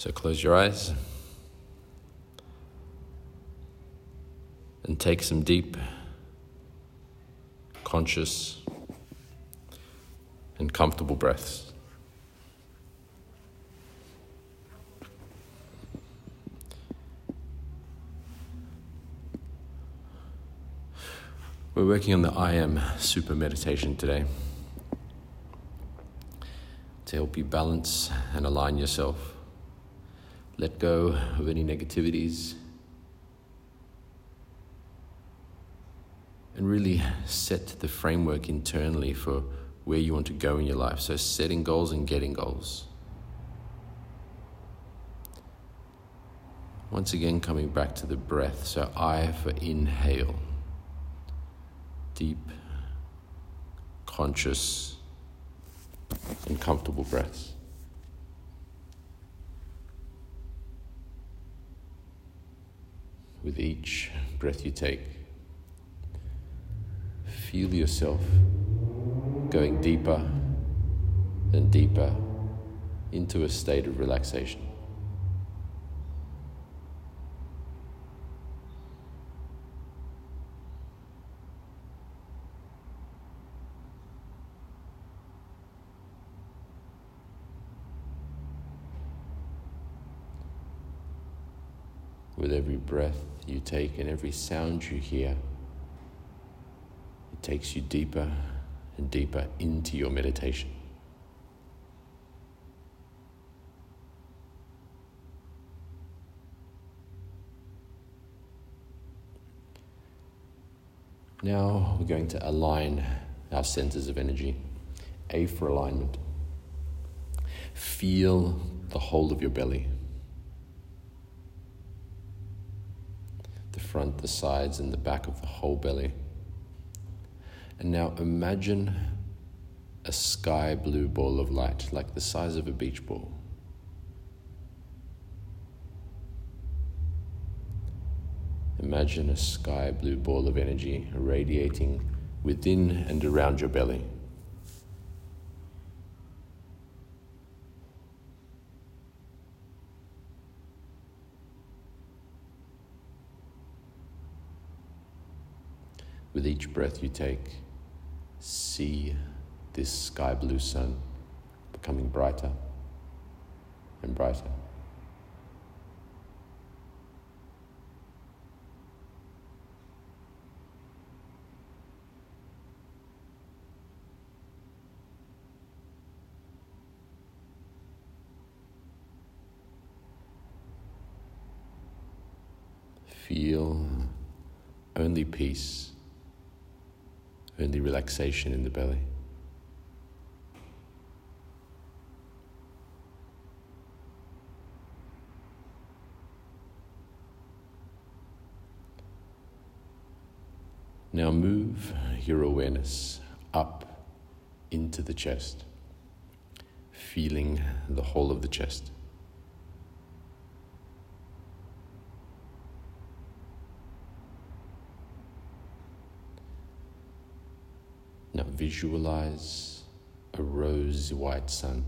So close your eyes and take some deep, conscious, and comfortable breaths. We're working on the I am super meditation today to help you balance and align yourself. Let go of any negativities and really set the framework internally for where you want to go in your life. So, setting goals and getting goals. Once again, coming back to the breath. So, I for inhale. Deep, conscious, and comfortable breaths. With each breath you take, feel yourself going deeper and deeper into a state of relaxation. With every breath you take and every sound you hear, it takes you deeper and deeper into your meditation. Now we're going to align our centers of energy. A for alignment. Feel the whole of your belly. The front, the sides, and the back of the whole belly. And now imagine a sky blue ball of light, like the size of a beach ball. Imagine a sky blue ball of energy radiating within and around your belly. With each breath you take, see this sky blue sun becoming brighter and brighter. Feel only peace only relaxation in the belly. Now move your awareness up into the chest, feeling the whole of the chest. Now visualize a rose white sun.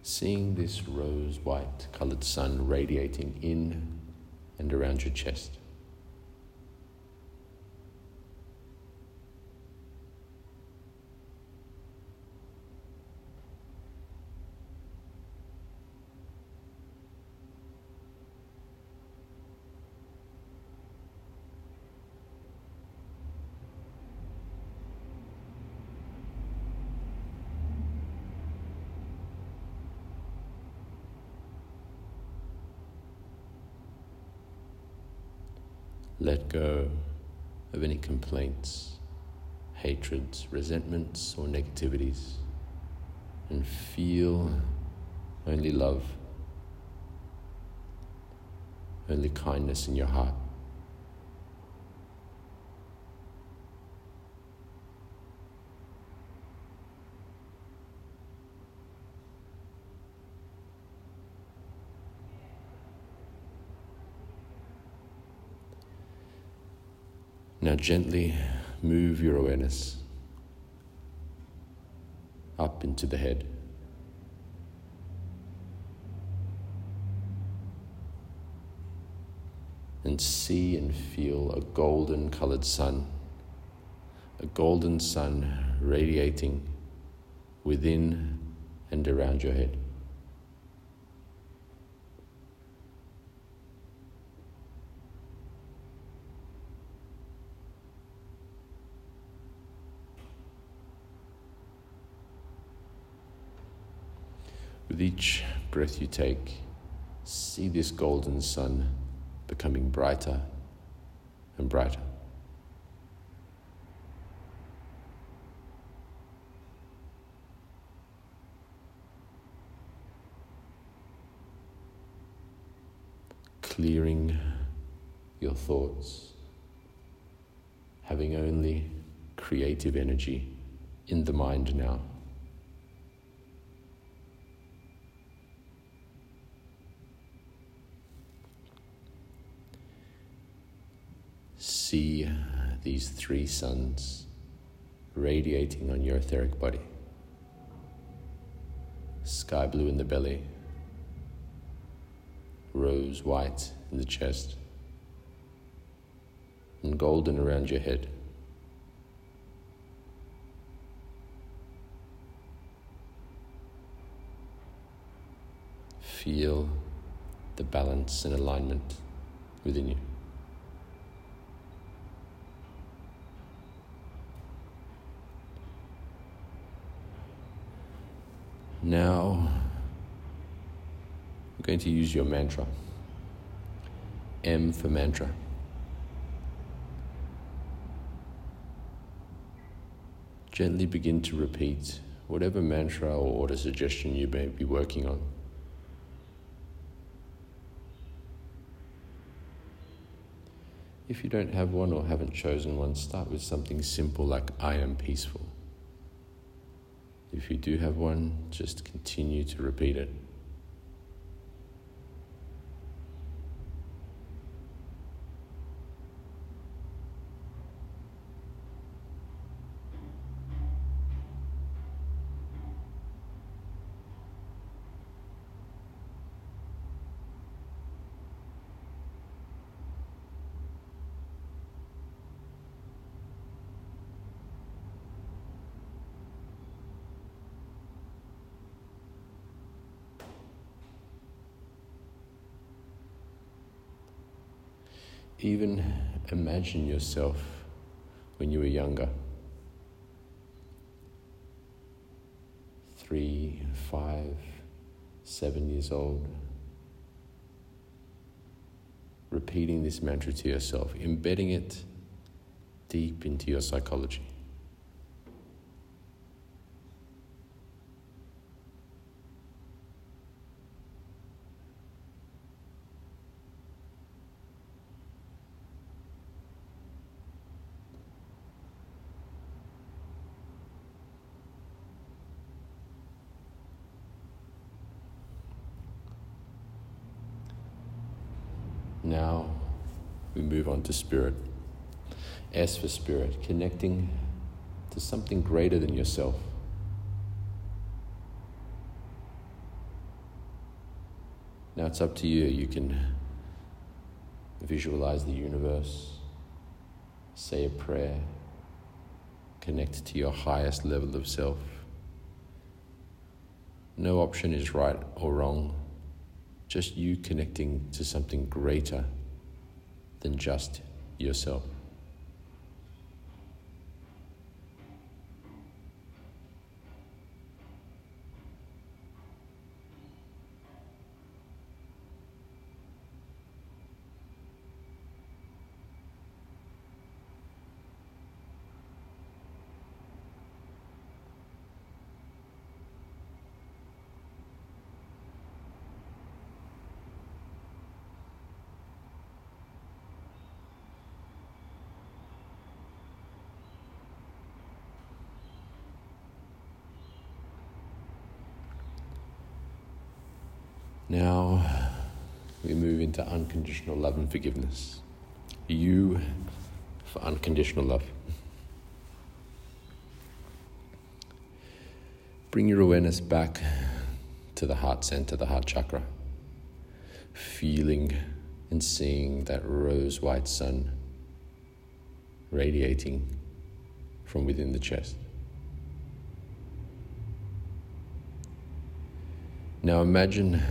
Seeing this rose white colored sun radiating in and around your chest. Let go of any complaints, hatreds, resentments, or negativities, and feel only love, only kindness in your heart. Now gently move your awareness up into the head. And see and feel a golden colored sun, a golden sun radiating within and around your head. With each breath you take, see this golden sun becoming brighter and brighter. Clearing your thoughts, having only creative energy in the mind now. See uh, these three suns radiating on your etheric body. Sky blue in the belly, rose white in the chest, and golden around your head. Feel the balance and alignment within you. Now, we're going to use your mantra. M for mantra. Gently begin to repeat whatever mantra or auto suggestion you may be working on. If you don't have one or haven't chosen one, start with something simple like I am peaceful. If you do have one, just continue to repeat it. Even imagine yourself when you were younger. Three, five, seven years old. Repeating this mantra to yourself, embedding it deep into your psychology. Now we move on to spirit. S for spirit, connecting to something greater than yourself. Now it's up to you. You can visualize the universe, say a prayer, connect to your highest level of self. No option is right or wrong just you connecting to something greater than just yourself. Now we move into unconditional love and forgiveness. U for unconditional love. Bring your awareness back to the heart center, the heart chakra, feeling and seeing that rose white sun radiating from within the chest. Now imagine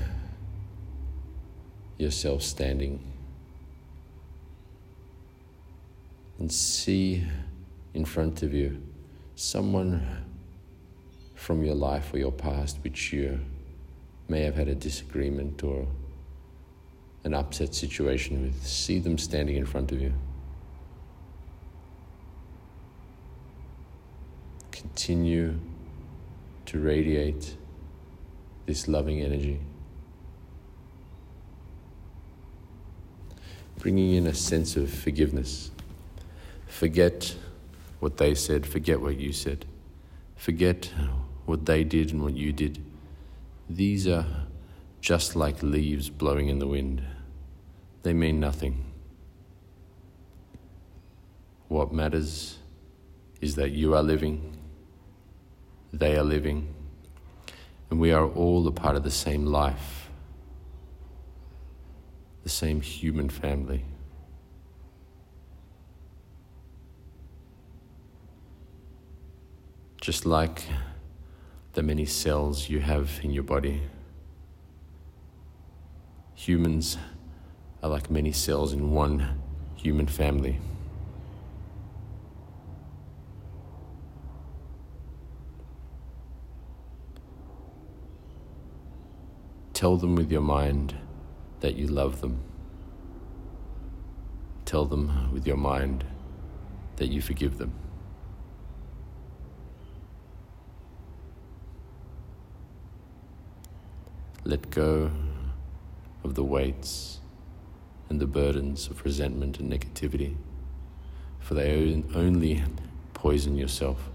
yourself standing and see in front of you someone from your life or your past which you may have had a disagreement or an upset situation with. See them standing in front of you. Continue to radiate this loving energy. Bringing in a sense of forgiveness. Forget what they said, forget what you said. Forget what they did and what you did. These are just like leaves blowing in the wind. They mean nothing. What matters is that you are living, they are living, and we are all a part of the same life, the same human family. Just like the many cells you have in your body. Humans are like many cells in one human family. Tell them with your mind that you love them. Tell them with your mind that you forgive them. Let go of the weights and the burdens of resentment and negativity, for they only poison yourself.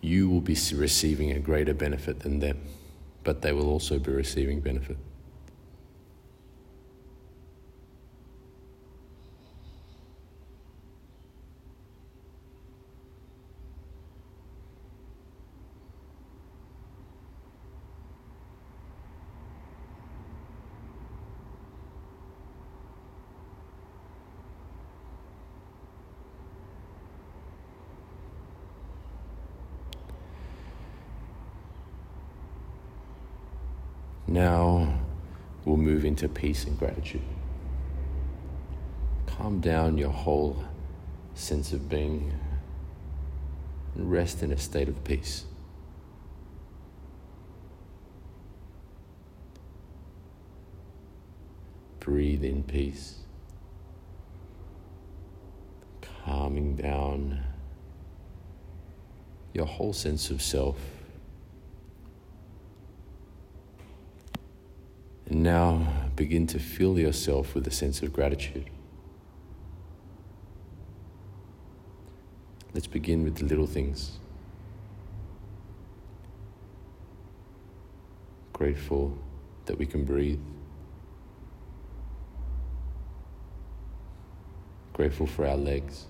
You will be receiving a greater benefit than them, but they will also be receiving benefit. Now we'll move into peace and gratitude. Calm down your whole sense of being and rest in a state of peace. Breathe in peace, calming down your whole sense of self. And now begin to fill yourself with a sense of gratitude. Let's begin with the little things. Grateful that we can breathe. Grateful for our legs.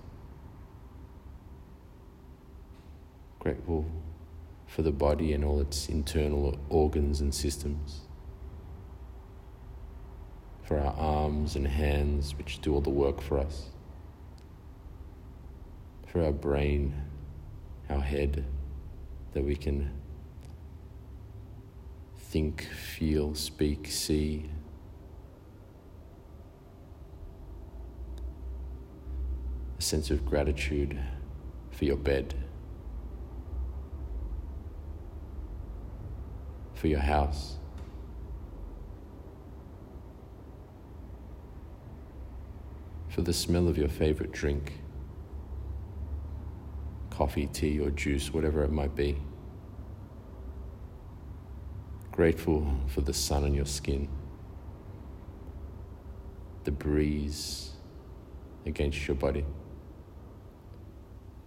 Grateful for the body and all its internal organs and systems for our arms and hands, which do all the work for us, for our brain, our head, that we can think, feel, speak, see. A sense of gratitude for your bed, for your house. For the smell of your favorite drink coffee, tea, or juice, whatever it might be. Grateful for the sun on your skin, the breeze against your body,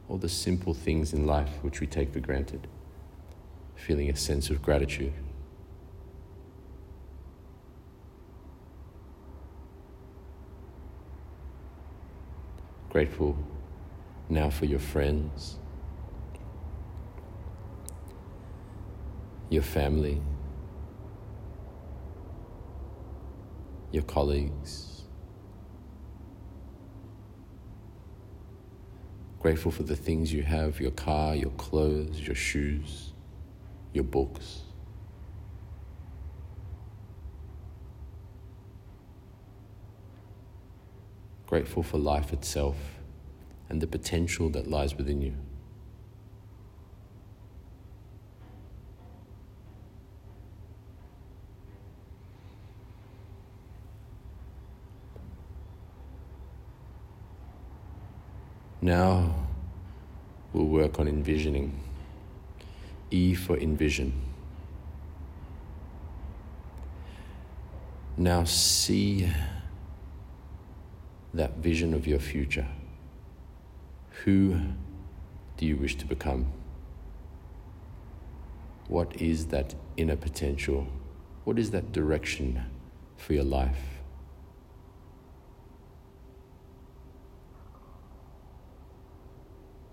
all the simple things in life which we take for granted, feeling a sense of gratitude. Grateful now for your friends, your family, your colleagues. Grateful for the things you have your car, your clothes, your shoes, your books. Grateful for life itself and the potential that lies within you. Now we'll work on envisioning. E for envision. Now see that vision of your future. Who do you wish to become? What is that inner potential? What is that direction for your life?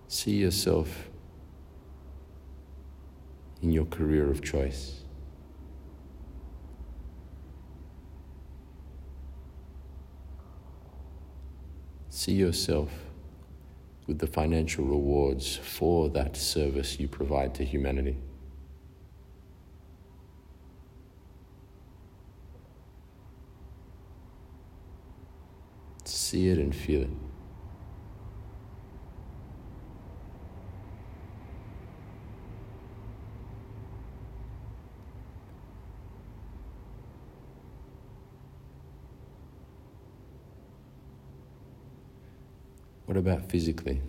See yourself in your career of choice. See yourself with the financial rewards for that service you provide to humanity. See it and feel it. What about physically?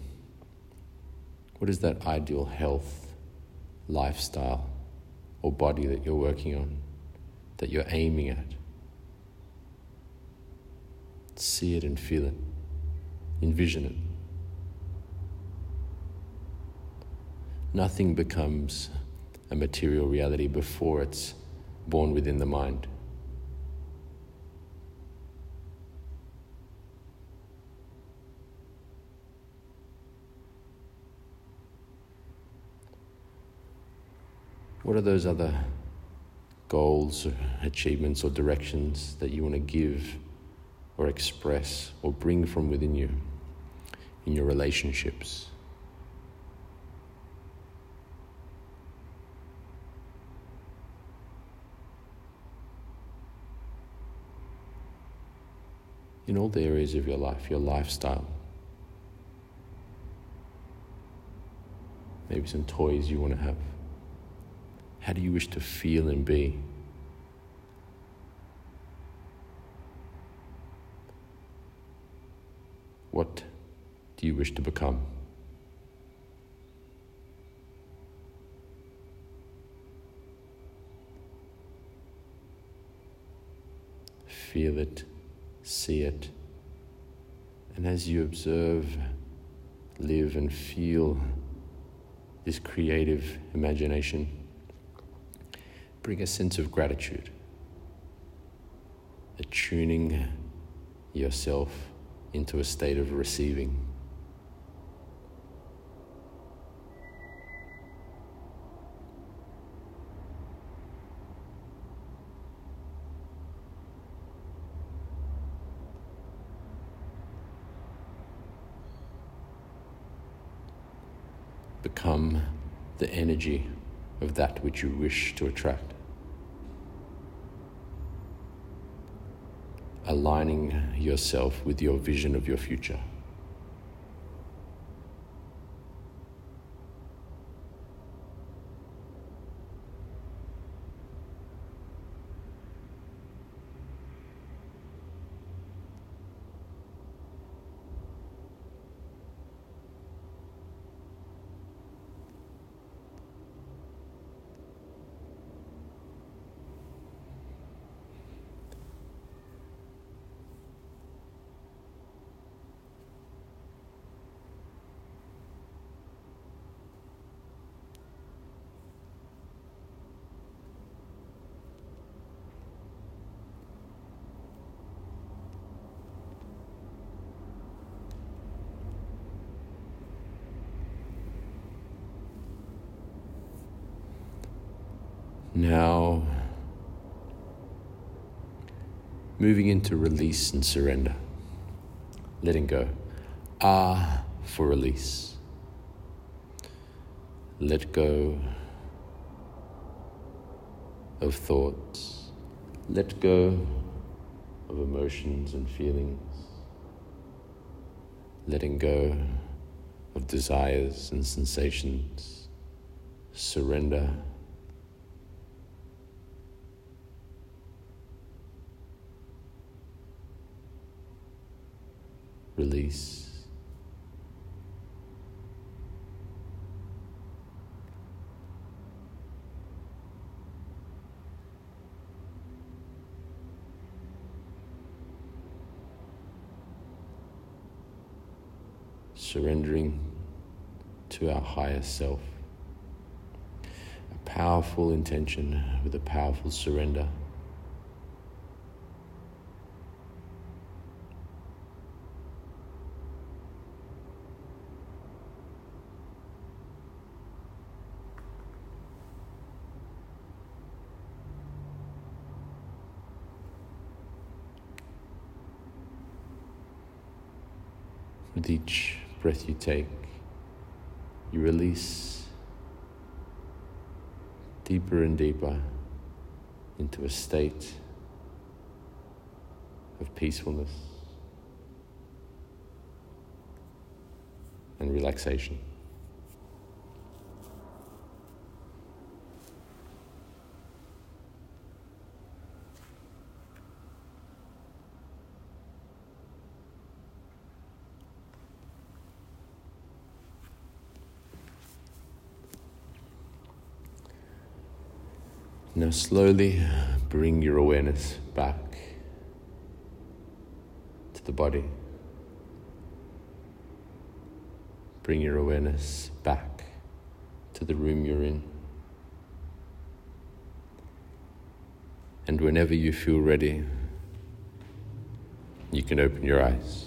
What is that ideal health, lifestyle, or body that you're working on, that you're aiming at? See it and feel it. Envision it. Nothing becomes a material reality before it's born within the mind. What are those other goals, or achievements, or directions that you want to give or express or bring from within you in your relationships? In all the areas of your life, your lifestyle. Maybe some toys you want to have. How do you wish to feel and be? What do you wish to become? Feel it, see it, and as you observe, live, and feel this creative imagination bring a sense of gratitude, attuning yourself into a state of receiving. Become the energy of that which you wish to attract. Aligning yourself with your vision of your future. Now, moving into release and surrender, letting go. Ah, for release. Let go of thoughts. Let go of emotions and feelings. Letting go of desires and sensations. Surrender. Release. surrendering to our higher self. A powerful intention with a powerful surrender. With each breath you take, you release deeper and deeper into a state of peacefulness and relaxation. Now, slowly bring your awareness back to the body. Bring your awareness back to the room you're in. And whenever you feel ready, you can open your eyes.